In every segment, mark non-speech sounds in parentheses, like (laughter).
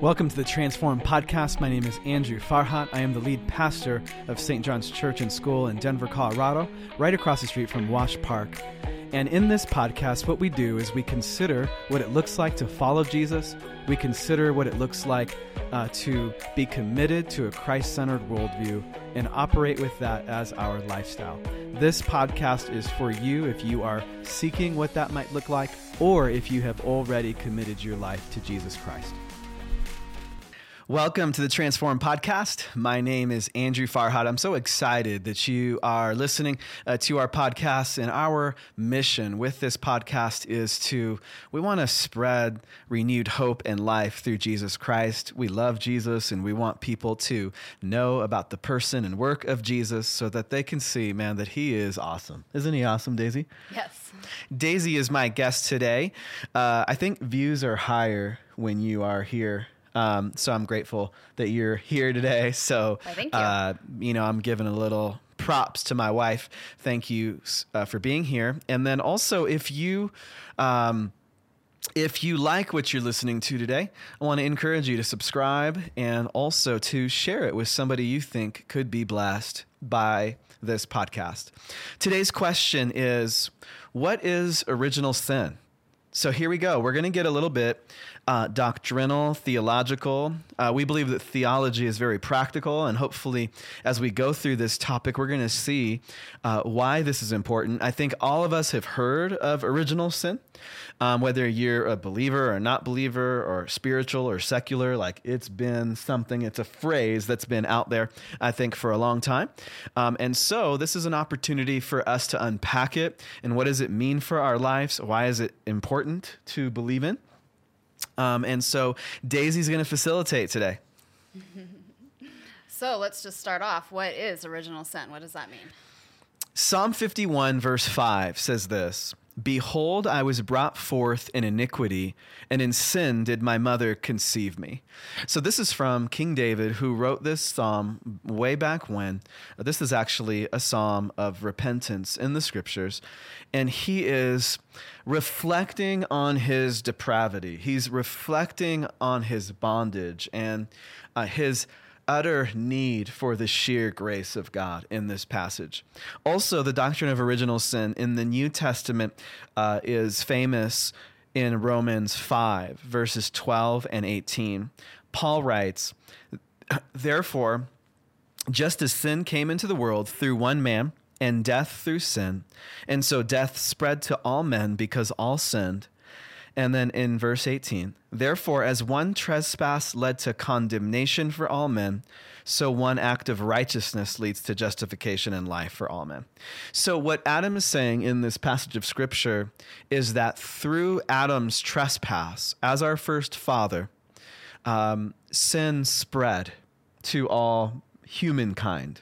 Welcome to the Transform Podcast. My name is Andrew Farhat. I am the lead pastor of St. John's Church and School in Denver, Colorado, right across the street from Wash Park. And in this podcast, what we do is we consider what it looks like to follow Jesus. We consider what it looks like uh, to be committed to a Christ centered worldview and operate with that as our lifestyle. This podcast is for you if you are seeking what that might look like or if you have already committed your life to Jesus Christ. Welcome to the Transform Podcast. My name is Andrew Farhat. I'm so excited that you are listening uh, to our podcast. And our mission with this podcast is to, we want to spread renewed hope and life through Jesus Christ. We love Jesus and we want people to know about the person and work of Jesus so that they can see, man, that he is awesome. Isn't he awesome, Daisy? Yes. Daisy is my guest today. Uh, I think views are higher when you are here um, so I'm grateful that you're here today. (laughs) So, you. Uh, you know, I'm giving a little props to my wife. Thank you uh, for being here. And then also, if you, um, if you like what you're listening to today, I want to encourage you to subscribe and also to share it with somebody you think could be blessed by this podcast. Today's question is What is original sin? So here we go. We're going to get a little bit uh, doctrinal, theological. Uh, we believe that theology is very practical, and hopefully, as we go through this topic, we're going to see uh, why this is important. I think all of us have heard of original sin, um, whether you're a believer or not believer, or spiritual or secular. Like it's been something, it's a phrase that's been out there, I think, for a long time. Um, and so, this is an opportunity for us to unpack it and what does it mean for our lives? Why is it important to believe in? Um, and so Daisy's going to facilitate today. (laughs) so let's just start off. What is original sin? What does that mean? Psalm 51, verse 5 says this Behold, I was brought forth in iniquity, and in sin did my mother conceive me. So, this is from King David, who wrote this psalm way back when. This is actually a psalm of repentance in the scriptures, and he is reflecting on his depravity. He's reflecting on his bondage and uh, his utter need for the sheer grace of God in this passage. Also, the doctrine of original sin in the New Testament uh, is famous in Romans 5, verses 12 and 18. Paul writes, Therefore, just as sin came into the world through one man, and death through sin, and so death spread to all men because all sinned. And then in verse 18, therefore, as one trespass led to condemnation for all men, so one act of righteousness leads to justification and life for all men. So, what Adam is saying in this passage of scripture is that through Adam's trespass, as our first father, um, sin spread to all humankind.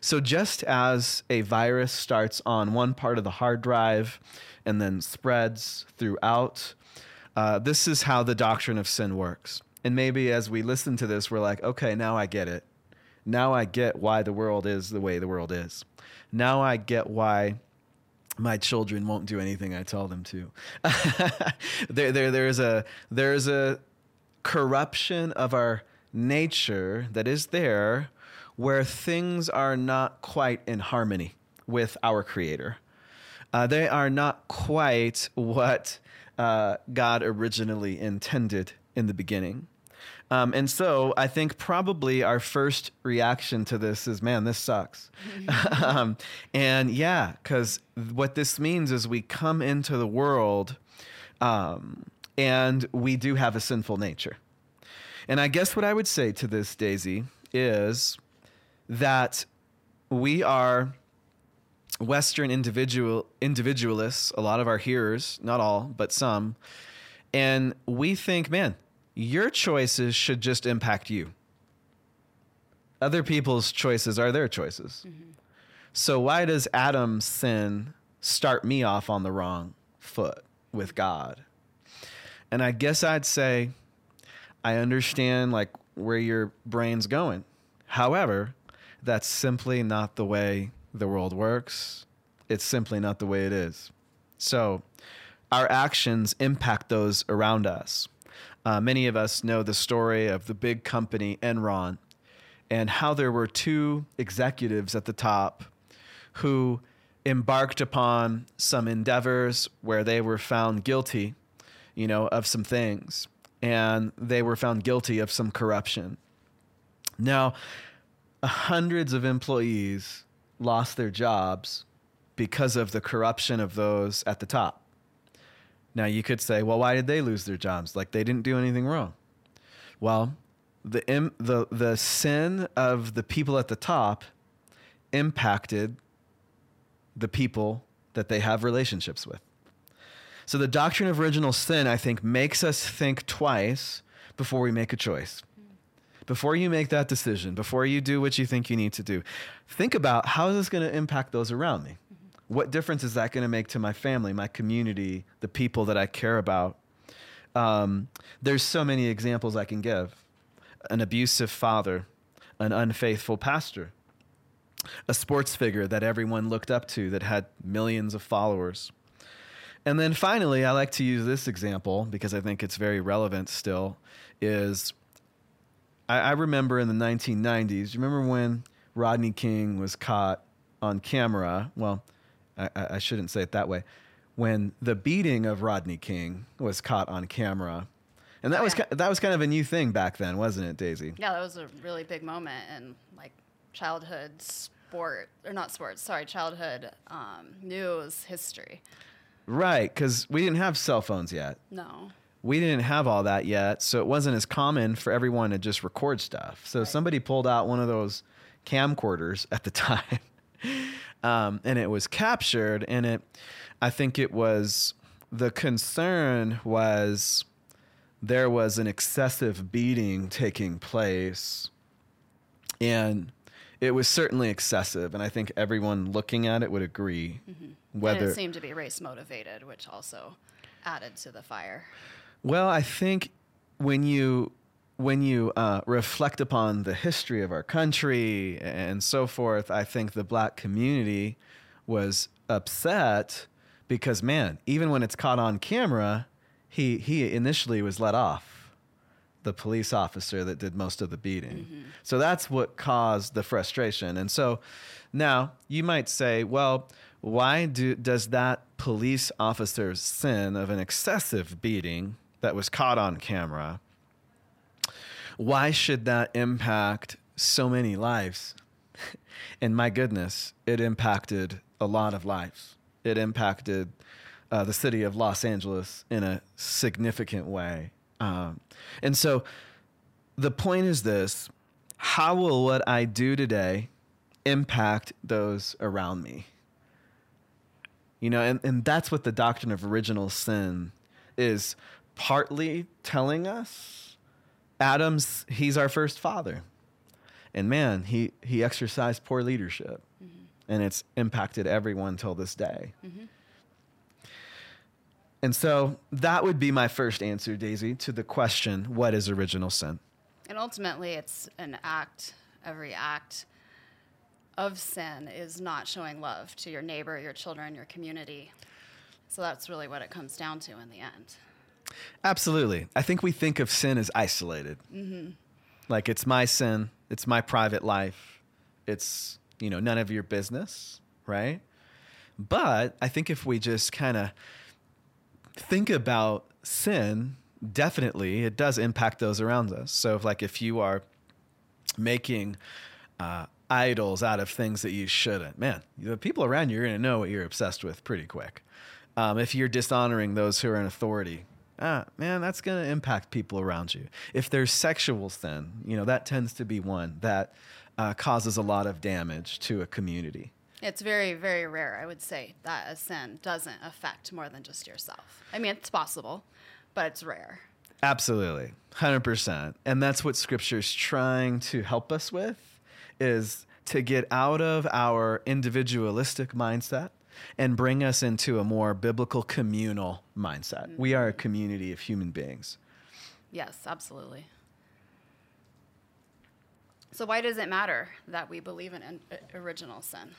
So, just as a virus starts on one part of the hard drive, and then spreads throughout. Uh, this is how the doctrine of sin works. And maybe as we listen to this, we're like, okay, now I get it. Now I get why the world is the way the world is. Now I get why my children won't do anything I tell them to. (laughs) there, there, there's a there's a corruption of our nature that is there where things are not quite in harmony with our creator uh, they are not quite what uh, God originally intended in the beginning. Um, and so I think probably our first reaction to this is, man, this sucks. (laughs) (laughs) um, and yeah, because what this means is we come into the world um, and we do have a sinful nature. And I guess what I would say to this, Daisy, is that we are Western individual individualists, a lot of our hearers, not all, but some, and we think, man, your choices should just impact you. Other people's choices are their choices. Mm-hmm. So why does Adam's sin start me off on the wrong foot with God? And I guess I'd say I understand like where your brain's going. However, that's simply not the way the world works. It's simply not the way it is. So, our actions impact those around us. Uh, many of us know the story of the big company Enron and how there were two executives at the top who embarked upon some endeavors where they were found guilty, you know, of some things, and they were found guilty of some corruption. Now, hundreds of employees lost their jobs because of the corruption of those at the top. Now, you could say, well, why did they lose their jobs? Like they didn't do anything wrong. Well, the, im- the, the sin of the people at the top impacted the people that they have relationships with. So the doctrine of original sin, I think, makes us think twice before we make a choice. Before you make that decision, before you do what you think you need to do, think about how is this going to impact those around me? What difference is that going to make to my family, my community, the people that I care about? Um, there's so many examples I can give an abusive father, an unfaithful pastor, a sports figure that everyone looked up to that had millions of followers. And then finally, I like to use this example because I think it's very relevant still. Is I, I remember in the 1990s, you remember when Rodney King was caught on camera? Well, I, I shouldn't say it that way. When the beating of Rodney King was caught on camera, and that Oh, was yeah. that was kind of a new thing back then, wasn't it, Daisy? Yeah, that was a really big moment in like childhood sport or not sports. Sorry, childhood um, news history. Right, because we didn't have cell phones yet. No. We didn't have all that yet, so it wasn't as common for everyone to just record stuff. So somebody pulled out one of those camcorders at the (laughs) time, um, and it was captured. And it, I think it was the concern was there was an excessive beating taking place, and it was certainly excessive. And I think everyone looking at it would agree. and Whether it seemed to be race motivated, which also added to the fire. Well, I think when you when you uh, reflect upon the history of our country and so forth, I think the black community was upset because, man, even when it's caught on camera, he he initially was let off. The police officer that did most of the beating. So that's what caused the frustration. And so now you might say, well, why do, does that police officer's sin of an excessive beating that was caught on camera, why should that impact so many lives? (laughs) and my goodness, it impacted a lot of lives. It impacted uh, the city of Los Angeles in a significant way. Um, and so the point is this how will what I do today impact those around me? You know, and, and that's what the doctrine of original sin is partly telling us. Adam's, he's our first father. And man, he, he exercised poor leadership. Mm-hmm. And it's impacted everyone till this day. Mm-hmm. And so that would be my first answer, Daisy, to the question what is original sin? And ultimately, it's an act, every act of sin is not showing love to your neighbor, your children, your community. So that's really what it comes down to in the end. Absolutely. I think we think of sin as isolated. Like it's my sin, it's my private life, it's, you know, none of your business, right? But I think if we just kind of think about sin, definitely it does impact those around us. So, if, like, if you are making uh, idols out of things that you shouldn't, man, the people around you are going to know what you're obsessed with pretty quick. Um, if you're dishonoring those who are in authority, ah, man, that's going to impact people around you. If there's sexual sin, you know, that tends to be one that uh, causes a lot of damage to a community. It's very, very rare, I would say, that a sin doesn't affect more than just yourself. I mean, it's possible, but it's rare. Absolutely. 100%. And that's what scripture's trying to help us with is to get out of our individualistic mindset and bring us into a more biblical communal mindset. We are a community of human beings. Yes, absolutely. So, why does it matter that we believe in in- uh, original sin?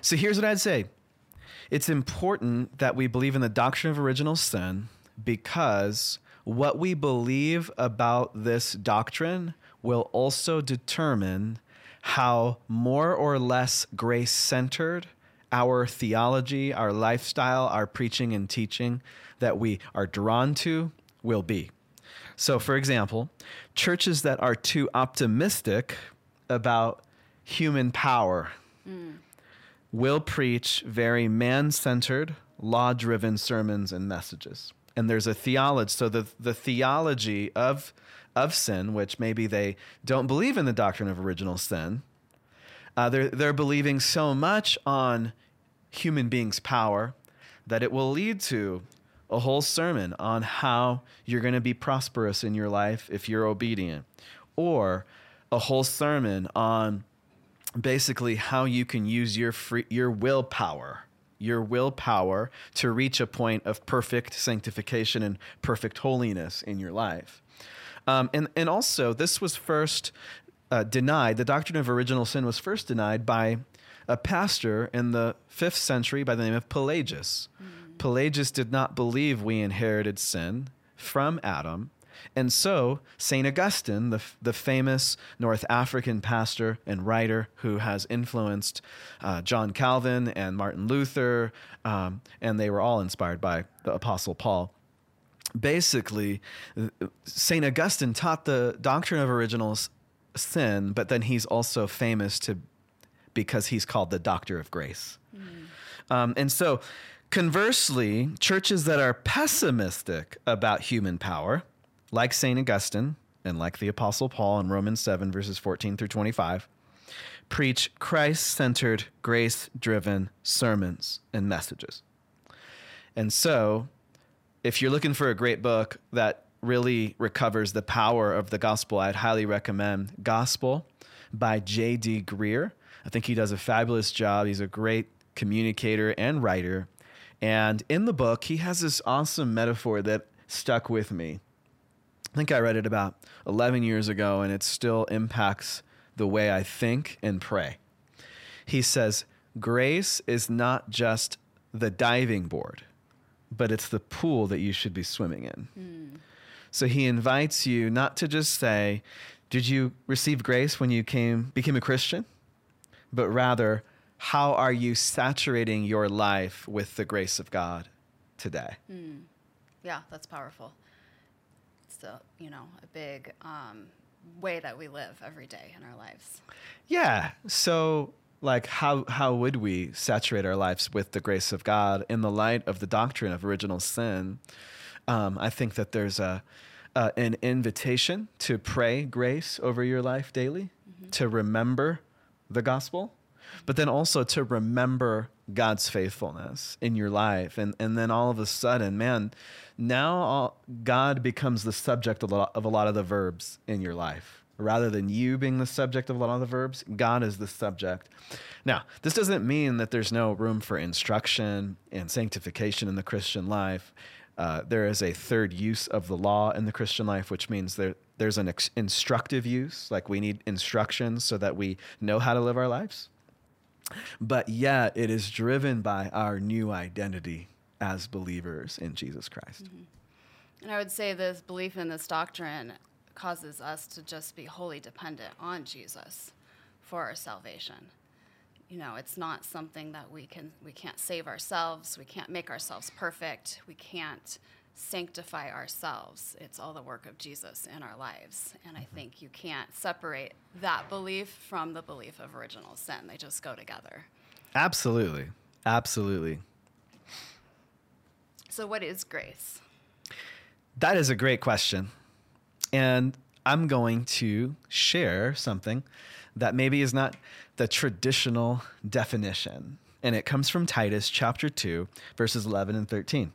So here's what I'd say. It's important that we believe in the doctrine of original sin because what we believe about this doctrine will also determine how more or less grace centered our theology, our lifestyle, our preaching and teaching that we are drawn to will be. So, for example, churches that are too optimistic about human power mm. will preach very man centered, law driven sermons and messages. And there's a theology. So, the, the theology of, of sin, which maybe they don't believe in the doctrine of original sin, uh, they're, they're believing so much on human beings' power that it will lead to a whole sermon on how you're going to be prosperous in your life if you're obedient, or a whole sermon on basically how you can use your free, your willpower your willpower to reach a point of perfect sanctification and perfect holiness in your life. Um, and, and also this was first uh, denied the doctrine of original sin was first denied by a pastor in the fifth century by the name of pelagius pelagius did not believe we inherited sin from adam and so, St. Augustine, the, the famous North African pastor and writer who has influenced uh, John Calvin and Martin Luther, um, and they were all inspired by the Apostle Paul. Basically, St. Augustine taught the doctrine of original sin, but then he's also famous to because he's called the doctor of grace. Um, and so, conversely, churches that are pessimistic about human power, like St. Augustine and like the Apostle Paul in Romans 7, verses 14 through 25, preach Christ centered, grace driven sermons and messages. And so, if you're looking for a great book that really recovers the power of the gospel, I'd highly recommend Gospel by J.D. Greear. I think he does a fabulous job. He's a great communicator and writer. And in the book, he has this awesome metaphor that stuck with me. I think I read it about 11 years ago, and it still impacts the way I think and pray. He says, Grace is not just the diving board, but it's the pool that you should be swimming in. Hmm. So he invites you not to just say, Did you receive grace when you came became a Christian? But rather, how are you saturating your life with the grace of God today? Yeah, that's powerful. It's a, you know, a big um, way that we live every day in our lives. Yeah. So like how how would we saturate our lives with the grace of God in the light of the doctrine of original sin? Um, I think that there's a uh, an invitation to pray grace over your life daily, to remember the gospel, but then also to remember God's faithfulness in your life, and and then all of a sudden, man, now all, God becomes the subject of a, lot, of a lot of the verbs in your life. Rather than you being the subject of a lot of the verbs, God is the subject. Now, this doesn't mean that there's no room for instruction and sanctification in the Christian life. Uh, there is a third use of the law in the Christian life, which means there, there's an ex- instructive use, like we need instructions so that we know how to live our lives. But yet, it is driven by our new identity as believers in Jesus Christ. And I would say this belief in this doctrine causes us to just be wholly dependent on Jesus for our salvation. You know, it's not something that we can we can't save ourselves, we can't make ourselves perfect, we can't sanctify ourselves. It's all the work of Jesus in our lives. And I think you can't separate that belief from the belief of original sin. They just go together. Absolutely. Absolutely. So what is grace? That is a great question. And I'm going to share something that maybe is not the traditional definition. And it comes from Titus chapter 2, verses 11 and 13.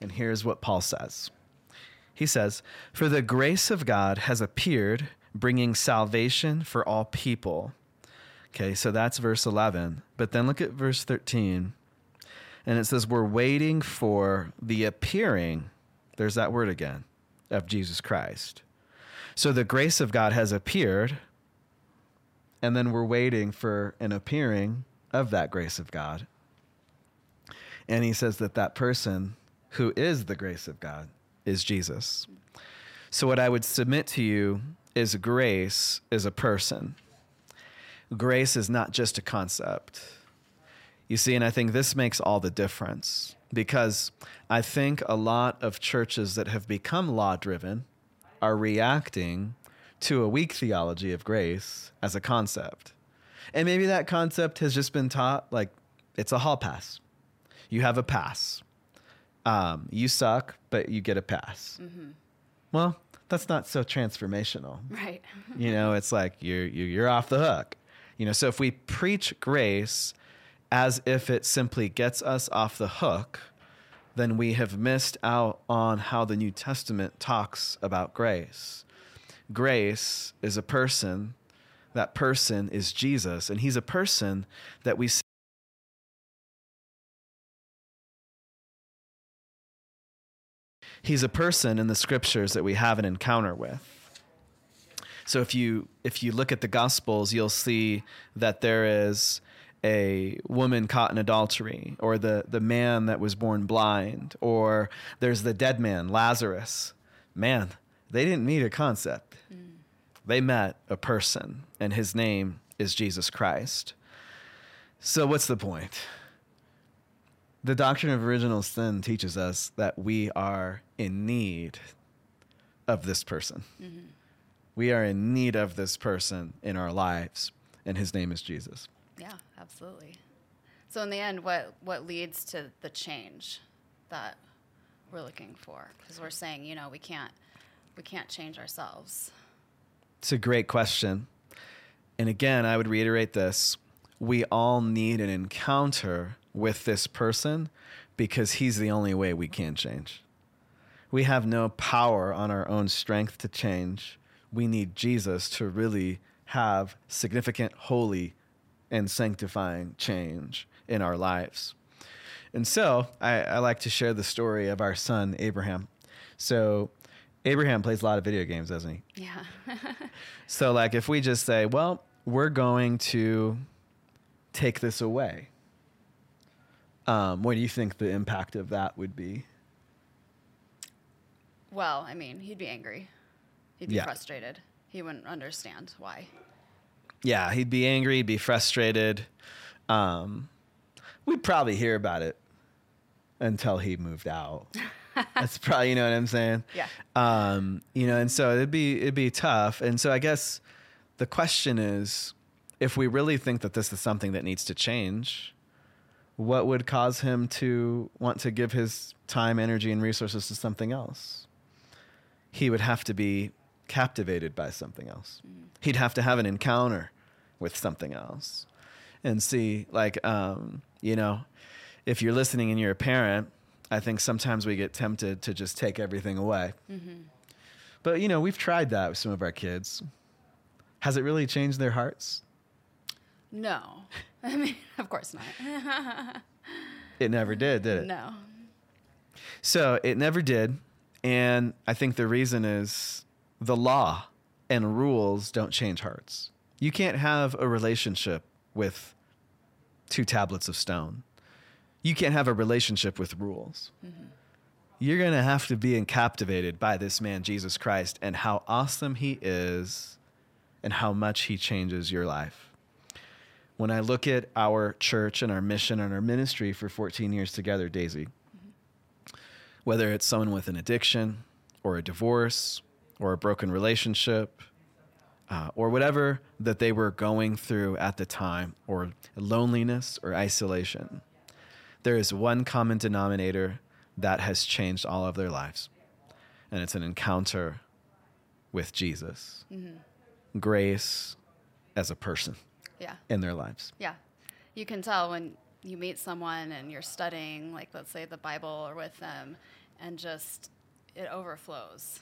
And here's what Paul says He says, For the grace of God has appeared, bringing salvation for all people. Okay, so that's verse 11. But then look at verse 13. And it says, We're waiting for the appearing, there's that word again, of Jesus Christ. So the grace of God has appeared, and then we're waiting for an appearing of that grace of God. And he says that that person who is the grace of God is Jesus. So, what I would submit to you is grace is a person. Grace is not just a concept. You see, and I think this makes all the difference because I think a lot of churches that have become law driven are reacting to a weak theology of grace as a concept. And maybe that concept has just been taught like it's a hall pass. You have a pass. Um, you suck, but you get a pass. Mm-hmm. Well, that's not so transformational. (laughs) Right. you know, it's like you're you're off the hook. You know, so if we preach grace as if it simply gets us off the hook, then we have missed out on how the New Testament talks about grace. Grace is a person, that person is Jesus, and he's a person that we see. He's a person in the scriptures that we have an encounter with. So if you if you look at the gospels, you'll see that there is a woman caught in adultery, or the, the man that was born blind, or there's the dead man, Lazarus. Man, they didn't meet a concept. Mm. They met a person, and his name is Jesus Christ. So, what's the point? The doctrine of original sin teaches us that we are in need of this person. Mm-hmm. We are in need of this person in our lives, and his name is Jesus. Yeah, absolutely. So in the end, what what leads to the change that we're looking for? Because we're saying, you know, we can't we can't change ourselves. It's a great question. And again, I would reiterate this. We all need an encounter with this person because he's the only way we can change. We have no power on our own strength to change. We need Jesus to really have significant, holy, and sanctifying change in our lives. And so I, I, like to share the story of our son, Abraham. So Abraham plays a lot of video games, doesn't he? Yeah. (laughs) so, like, if we just say, well, we're going to take this away, um, what do you think the impact of that would be? Well, I mean, he'd be angry. He'd be yeah. frustrated. He wouldn't understand why yeah, he'd be angry, he'd be frustrated. Um, we'd probably hear about it until he moved out. (laughs) (laughs) That's probably you know what I'm saying. Yeah. Um, you know, and so it'd be it'd be tough. And so I guess the question is, if we really think that this is something that needs to change, what would cause him to want to give his time, energy, and resources to something else? He would have to be captivated by something else. Mm. He'd have to have an encounter with something else and see, like, um, you know, if you're listening and you're a parent, I think sometimes we get tempted to just take everything away. Mm-hmm. But, you know, we've tried that with some of our kids. Has it really changed their hearts? No. (laughs) I mean, of course not. (laughs) it never did, did it? No. So it never did. And I think the reason is the law and rules don't change hearts. You can't have a relationship with two tablets of stone. You can't have a relationship with rules. Mm-hmm. You're going to have to be captivated by this man, Jesus Christ, and how awesome he is and how much he changes your life. When I look at our church and our mission and our ministry for 14 years together, Daisy, mm-hmm. whether it's someone with an addiction or a divorce or a broken relationship uh, or whatever that they were going through at the time, or loneliness or isolation, there is one common denominator that has changed all of their lives, and it's an encounter with Jesus. Mm-hmm. Grace as a person yeah. in their lives. Yeah. You can tell when you meet someone and you're studying, like, let's say, the Bible or with them, and just it overflows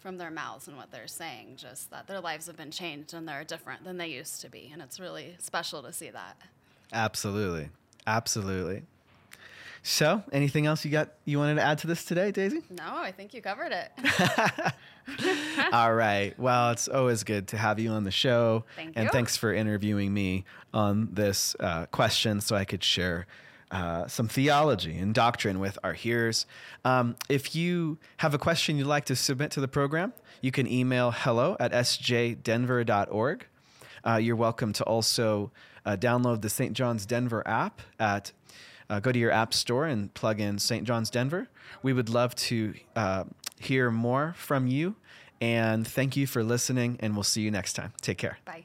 from their mouths and what they're saying, just that their lives have been changed and they're different than they used to be. And it's really special to see that. Absolutely. Absolutely. So, anything else you got you wanted to add to this today, Daisy? No, I think you covered it. (laughs) All right. Well, it's always good to have you on the show. Thank and you. thanks for interviewing me on this uh, question so I could share uh, some theology and doctrine with our hearers. Um, if you have a question you'd like to submit to the program, you can email hello at sjdenver.org. Uh, you're welcome to also uh, download the St. John's Denver app at uh, go to your app store and plug in St. John's Denver. We would love to uh, hear more from you. And thank you for listening, and we'll see you next time. Take care. Bye.